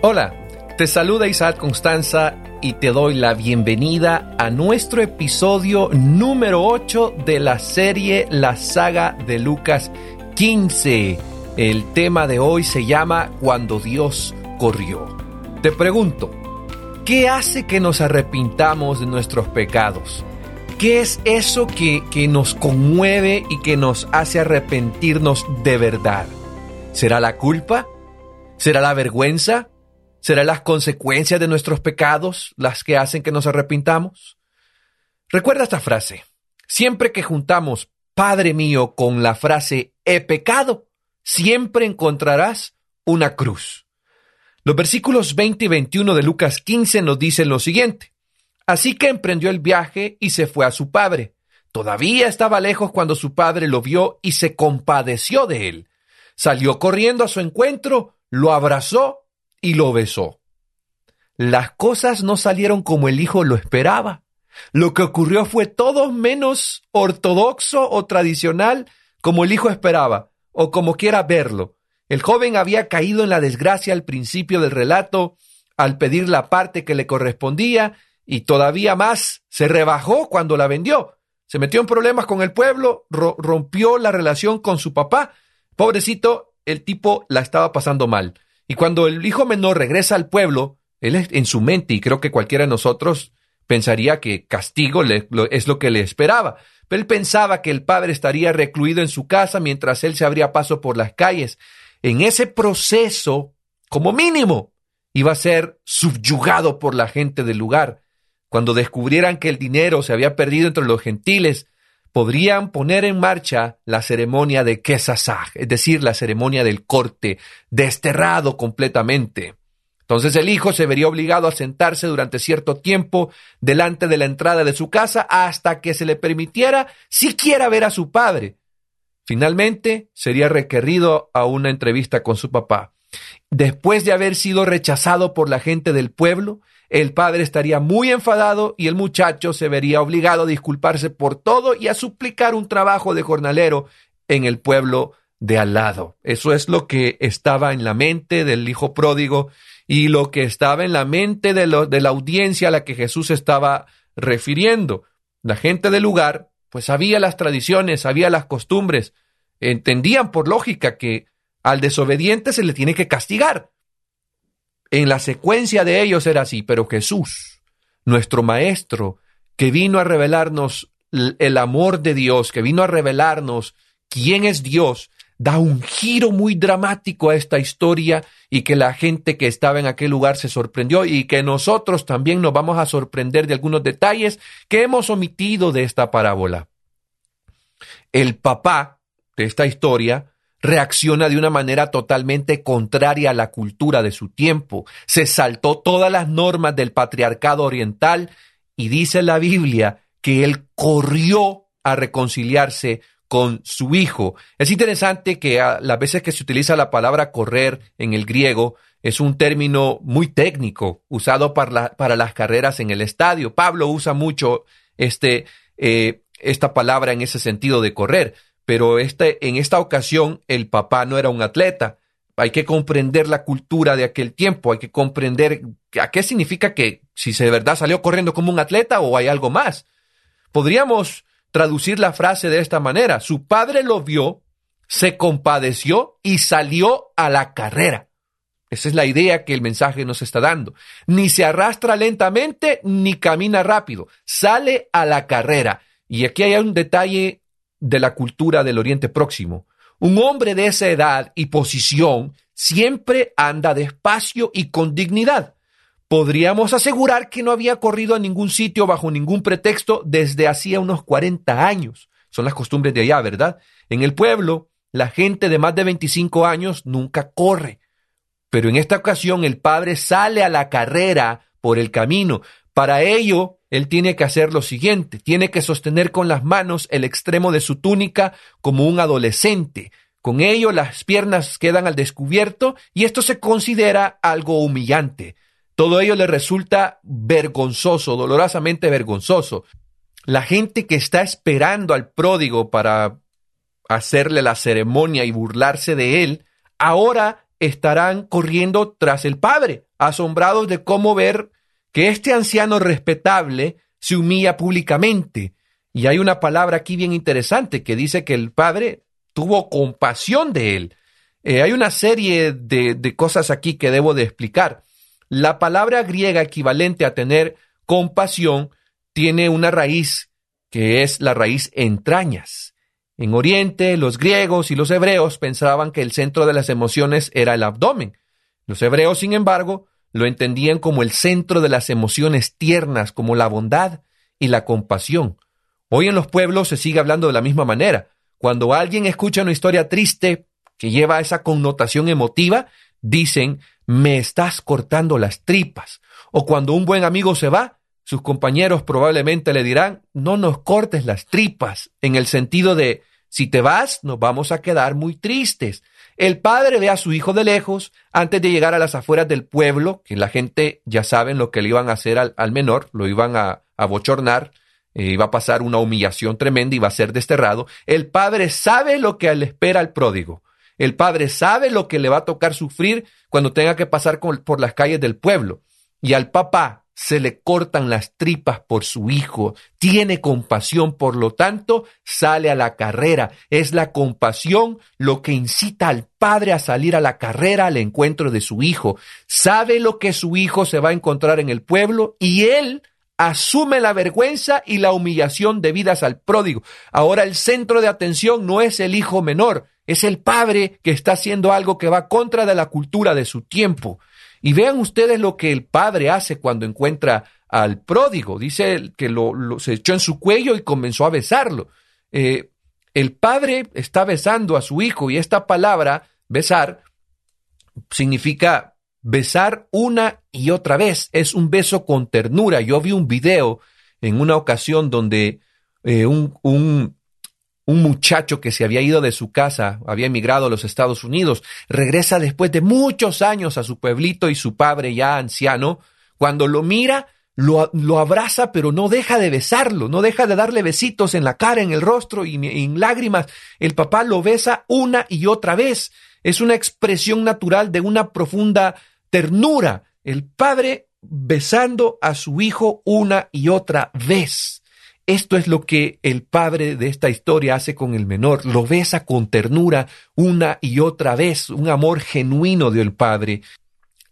Hola, te saluda Isaac Constanza y te doy la bienvenida a nuestro episodio número 8 de la serie La saga de Lucas 15. El tema de hoy se llama Cuando Dios corrió. Te pregunto, ¿qué hace que nos arrepintamos de nuestros pecados? ¿Qué es eso que, que nos conmueve y que nos hace arrepentirnos de verdad? ¿Será la culpa? ¿Será la vergüenza? ¿Serán las consecuencias de nuestros pecados las que hacen que nos arrepintamos? Recuerda esta frase. Siempre que juntamos Padre mío con la frase he pecado, siempre encontrarás una cruz. Los versículos 20 y 21 de Lucas 15 nos dicen lo siguiente. Así que emprendió el viaje y se fue a su padre. Todavía estaba lejos cuando su padre lo vio y se compadeció de él. Salió corriendo a su encuentro, lo abrazó y lo besó. Las cosas no salieron como el hijo lo esperaba. Lo que ocurrió fue todo menos ortodoxo o tradicional como el hijo esperaba, o como quiera verlo. El joven había caído en la desgracia al principio del relato, al pedir la parte que le correspondía, y todavía más se rebajó cuando la vendió. Se metió en problemas con el pueblo, rompió la relación con su papá. Pobrecito, el tipo la estaba pasando mal. Y cuando el hijo menor regresa al pueblo, él en su mente, y creo que cualquiera de nosotros pensaría que castigo es lo que le esperaba. Pero él pensaba que el padre estaría recluido en su casa mientras él se abría paso por las calles. En ese proceso, como mínimo, iba a ser subyugado por la gente del lugar. Cuando descubrieran que el dinero se había perdido entre los gentiles, podrían poner en marcha la ceremonia de Kesasaj, es decir, la ceremonia del corte, desterrado completamente. Entonces el hijo se vería obligado a sentarse durante cierto tiempo delante de la entrada de su casa hasta que se le permitiera siquiera ver a su padre. Finalmente sería requerido a una entrevista con su papá. Después de haber sido rechazado por la gente del pueblo, el padre estaría muy enfadado y el muchacho se vería obligado a disculparse por todo y a suplicar un trabajo de jornalero en el pueblo de al lado. Eso es lo que estaba en la mente del hijo pródigo y lo que estaba en la mente de, la audiencia a la que Jesús estaba refiriendo. La gente del lugar, pues sabía las tradiciones, sabía las costumbres, entendían por lógica que al desobediente se le tiene que castigar. En la secuencia de ellos era así, pero Jesús, nuestro Maestro, que vino a revelarnos el amor de Dios, que vino a revelarnos quién es Dios, da un giro muy dramático a esta historia y que la gente que estaba en aquel lugar se sorprendió y que nosotros también nos vamos a sorprender de algunos detalles que hemos omitido de esta parábola. El papá de esta historia reacciona de una manera totalmente contraria a la cultura de su tiempo. Se saltó todas las normas del patriarcado oriental y dice la Biblia que él corrió a reconciliarse con su hijo. Es interesante que a las veces que se utiliza la palabra correr en el griego es un término muy técnico usado para, para las carreras en el estadio. Pablo usa mucho este, eh, esta palabra en ese sentido de correr pero este, en esta ocasión el papá no era un atleta. Hay que comprender la cultura de aquel tiempo, hay que comprender a qué significa que si de verdad salió corriendo como un atleta o hay algo más. Podríamos traducir la frase de esta manera. Su padre lo vio, se compadeció y salió a la carrera. Esa es la idea que el mensaje nos está dando. Ni se arrastra lentamente ni camina rápido, sale a la carrera. Y aquí hay un detalle de la cultura del Oriente Próximo. Un hombre de esa edad y posición siempre anda despacio y con dignidad. Podríamos asegurar que no había corrido a ningún sitio bajo ningún pretexto desde hacía unos 40 años. Son las costumbres de allá, ¿verdad? En el pueblo, la gente de más de 25 años nunca corre. Pero en esta ocasión el padre sale a la carrera por el camino. Para ello, él tiene que hacer lo siguiente, tiene que sostener con las manos el extremo de su túnica como un adolescente. Con ello las piernas quedan al descubierto y esto se considera algo humillante. Todo ello le resulta vergonzoso, dolorosamente vergonzoso. La gente que está esperando al pródigo para hacerle la ceremonia y burlarse de él, ahora estarán corriendo tras el padre, asombrados de cómo ver que este anciano respetable se humilla públicamente. Y hay una palabra aquí bien interesante que dice que el padre tuvo compasión de él. Eh, hay una serie de, de cosas aquí que debo de explicar. La palabra griega equivalente a tener compasión tiene una raíz que es la raíz entrañas. En Oriente, los griegos y los hebreos pensaban que el centro de las emociones era el abdomen. Los hebreos, sin embargo, lo entendían como el centro de las emociones tiernas, como la bondad y la compasión. Hoy en los pueblos se sigue hablando de la misma manera. Cuando alguien escucha una historia triste que lleva esa connotación emotiva, dicen, me estás cortando las tripas. O cuando un buen amigo se va, sus compañeros probablemente le dirán, no nos cortes las tripas, en el sentido de, si te vas, nos vamos a quedar muy tristes. El padre ve a su hijo de lejos antes de llegar a las afueras del pueblo, que la gente ya saben lo que le iban a hacer al, menor, lo iban a, a bochornar, eh, iba a pasar una humillación tremenda, iba a ser desterrado. El padre sabe lo que le espera al pródigo. El padre sabe lo que le va a tocar sufrir cuando tenga que pasar por las calles del pueblo. Y al papá se le cortan las tripas por su hijo, tiene compasión, por lo tanto, sale a la carrera. Es la compasión lo que incita al padre a salir a la carrera al encuentro de su hijo. Sabe lo que su hijo se va a encontrar en el pueblo y él asume la vergüenza y la humillación debidas al pródigo. Ahora el centro de atención no es el hijo menor, es el padre que está haciendo algo que va contra de la cultura de su tiempo. Y vean ustedes lo que el padre hace cuando encuentra al pródigo. Dice que lo, se echó en su cuello y comenzó a besarlo. Eh, el padre está besando a su hijo y esta palabra, besar, significa besar una y otra vez. Es un beso con ternura. Yo vi un video en una ocasión donde eh, un, un, un muchacho que se había ido de su casa, había emigrado a los Estados Unidos, regresa después de muchos años a su pueblito y su padre ya anciano, cuando lo mira, lo, abraza, pero no deja de besarlo, no deja de darle besitos en la cara, en el rostro y en lágrimas. El papá lo besa una y otra vez. Es una expresión natural de una profunda ternura. El padre besando a su hijo una y otra vez. Esto es lo que el padre de esta historia hace con el menor. Lo besa con ternura una y otra vez, un amor genuino del padre.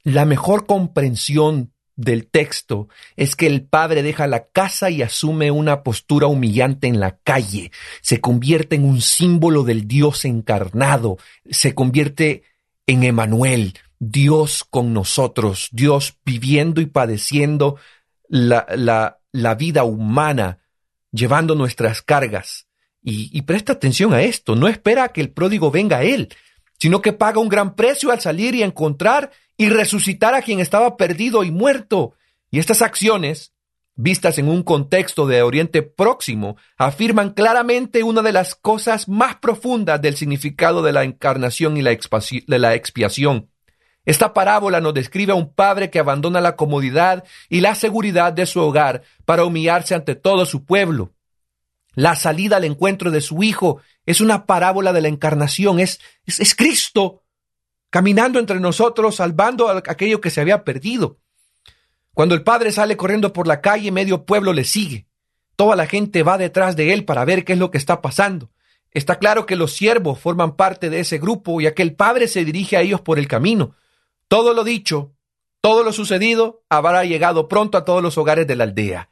La mejor comprensión del texto es que el padre deja la casa y asume una postura humillante en la calle. Se convierte en un símbolo del Dios encarnado. Se convierte en Emanuel, Dios con nosotros, Dios viviendo y padeciendo la, vida humana llevando nuestras cargas. Y, presta atención a esto, no espera a que el pródigo venga a él, sino que paga un gran precio al salir y encontrar y resucitar a quien estaba perdido y muerto. Y estas acciones, vistas en un contexto de Oriente Próximo, afirman claramente una de las cosas más profundas del significado de la encarnación y la, de la expiación. Esta parábola nos describe a un padre que abandona la comodidad y la seguridad de su hogar para humillarse ante todo su pueblo. La salida al encuentro de su hijo es una parábola de la encarnación, es, es, Cristo caminando entre nosotros, salvando a aquello que se había perdido. Cuando el padre sale corriendo por la calle, medio pueblo le sigue. Toda la gente va detrás de él para ver qué es lo que está pasando. Está claro que los siervos forman parte de ese grupo, ya que el padre se dirige a ellos por el camino. Todo lo dicho, todo lo sucedido habrá llegado pronto a todos los hogares de la aldea.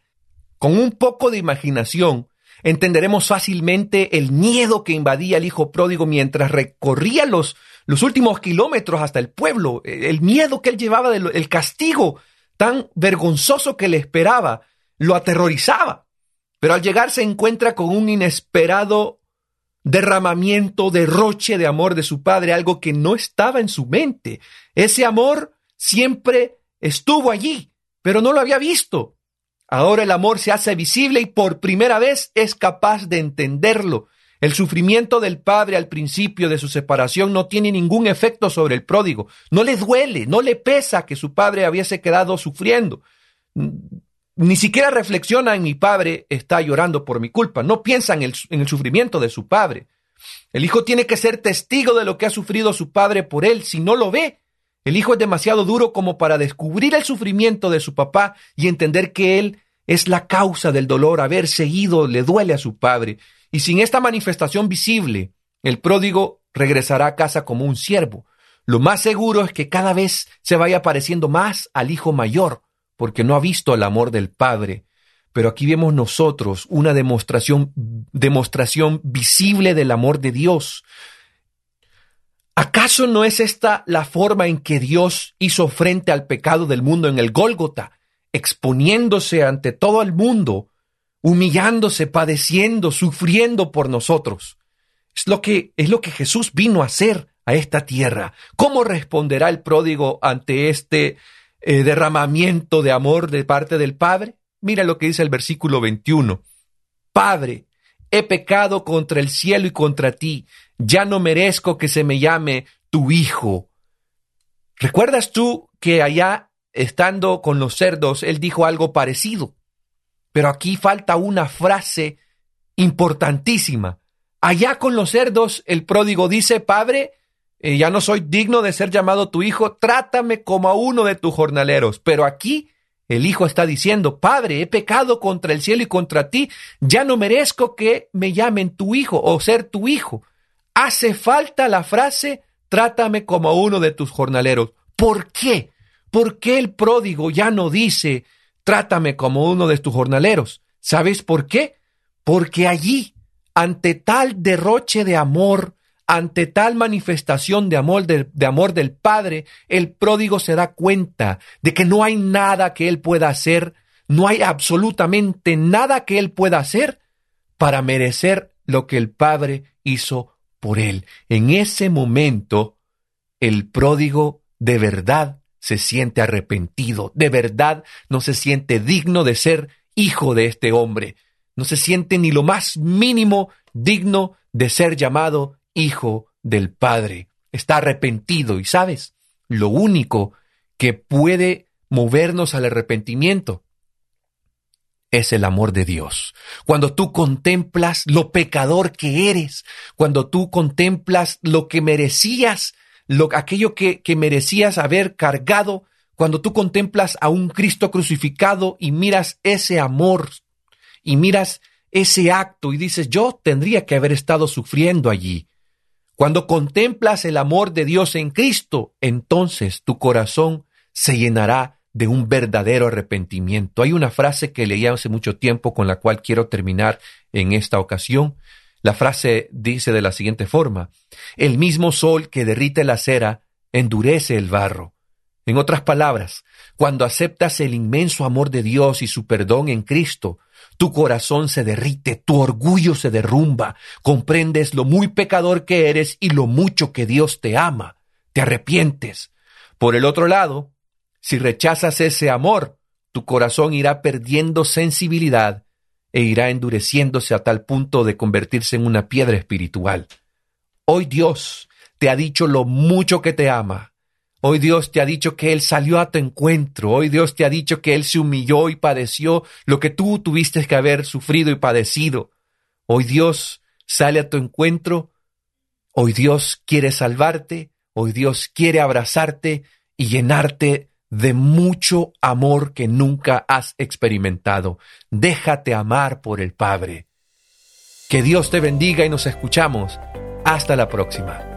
Con un poco de imaginación, entenderemos fácilmente el miedo que invadía el hijo pródigo mientras recorría los, los últimos kilómetros hasta el pueblo, el miedo que él llevaba del castigo tan vergonzoso que le esperaba, lo aterrorizaba. Pero al llegar se encuentra con un inesperado derramamiento, derroche de amor de su padre, algo que no estaba en su mente. Ese amor siempre estuvo allí, pero no lo había visto. Ahora el amor se hace visible y por primera vez es capaz de entenderlo. El sufrimiento del padre al principio de su separación no tiene ningún efecto sobre el pródigo. No le duele, no le pesa que su padre hubiese quedado sufriendo. Ni siquiera reflexiona en mi padre está llorando por mi culpa. No piensa en el, en el sufrimiento de su padre. El hijo tiene que ser testigo de lo que ha sufrido su padre por él. Si no lo ve, el hijo es demasiado duro como para descubrir el sufrimiento de su papá y entender que él es la causa del dolor. Haber seguido le duele a su padre. Y sin esta manifestación visible, el pródigo regresará a casa como un siervo. Lo más seguro es que cada vez se vaya pareciendo más al hijo mayor, porque no ha visto el amor del padre. Pero aquí vemos nosotros una demostración, demostración visible del amor de Dios. ¿Acaso no es esta la forma en que Dios hizo frente al pecado del mundo en el Gólgota, exponiéndose ante todo el mundo, humillándose, padeciendo, sufriendo por nosotros? Es lo que, es lo que Jesús vino a hacer a esta tierra. ¿Cómo responderá el pródigo ante este eh, derramamiento de amor de parte del Padre? Mira lo que dice el versículo 21. Padre, he pecado contra el cielo y contra ti, ya no merezco que se me llame tu hijo. ¿Recuerdas tú que allá, estando con los cerdos, él dijo algo parecido? Pero aquí falta una frase importantísima. Allá con los cerdos, el pródigo dice, Padre, eh, ya no soy digno de ser llamado tu hijo, trátame como a uno de tus jornaleros. Pero aquí el hijo está diciendo, Padre, he pecado contra el cielo y contra ti, ya no merezco que me llamen tu hijo o ser tu hijo. Hace falta la frase, trátame como a uno de tus jornaleros. ¿Por qué? ¿Por qué el pródigo ya no dice, trátame como uno de tus jornaleros? ¿Sabes por qué? Porque allí, ante tal derroche de amor, ante tal manifestación de amor, de, amor del Padre, el pródigo se da cuenta de que no hay nada que él pueda hacer, no hay absolutamente nada que él pueda hacer para merecer lo que el Padre hizo por él. En ese momento, el pródigo de verdad se siente arrepentido, de verdad no se siente digno de ser hijo de este hombre, no se siente ni lo más mínimo digno de ser llamado hijo del Padre. Está arrepentido y sabes, lo único que puede movernos al arrepentimiento es el amor de Dios. Cuando tú contemplas lo pecador que eres, cuando tú contemplas lo que merecías, lo, aquello que, que merecías haber cargado, cuando tú contemplas a un Cristo crucificado y miras ese amor y miras ese acto y dices, yo tendría que haber estado sufriendo allí. Cuando contemplas el amor de Dios en Cristo, entonces tu corazón se llenará de un verdadero arrepentimiento. Hay una frase que leí hace mucho tiempo con la cual quiero terminar en esta ocasión. La frase dice de la siguiente forma, el mismo sol que derrite la cera endurece el barro. En otras palabras, cuando aceptas el inmenso amor de Dios y su perdón en Cristo, tu corazón se derrite, tu orgullo se derrumba, comprendes lo muy pecador que eres y lo mucho que Dios te ama, te arrepientes. Por el otro lado, si rechazas ese amor, tu corazón irá perdiendo sensibilidad e irá endureciéndose a tal punto de convertirse en una piedra espiritual. Hoy Dios te ha dicho lo mucho que te ama, Hoy Dios te ha dicho que Él salió a tu encuentro. Hoy Dios te ha dicho que Él se humilló y padeció lo que tú tuviste que haber sufrido y padecido. Hoy Dios sale a tu encuentro. Hoy Dios quiere salvarte. Hoy Dios quiere abrazarte y llenarte de mucho amor que nunca has experimentado. Déjate amar por el Padre. Que Dios te bendiga y nos escuchamos. Hasta la próxima.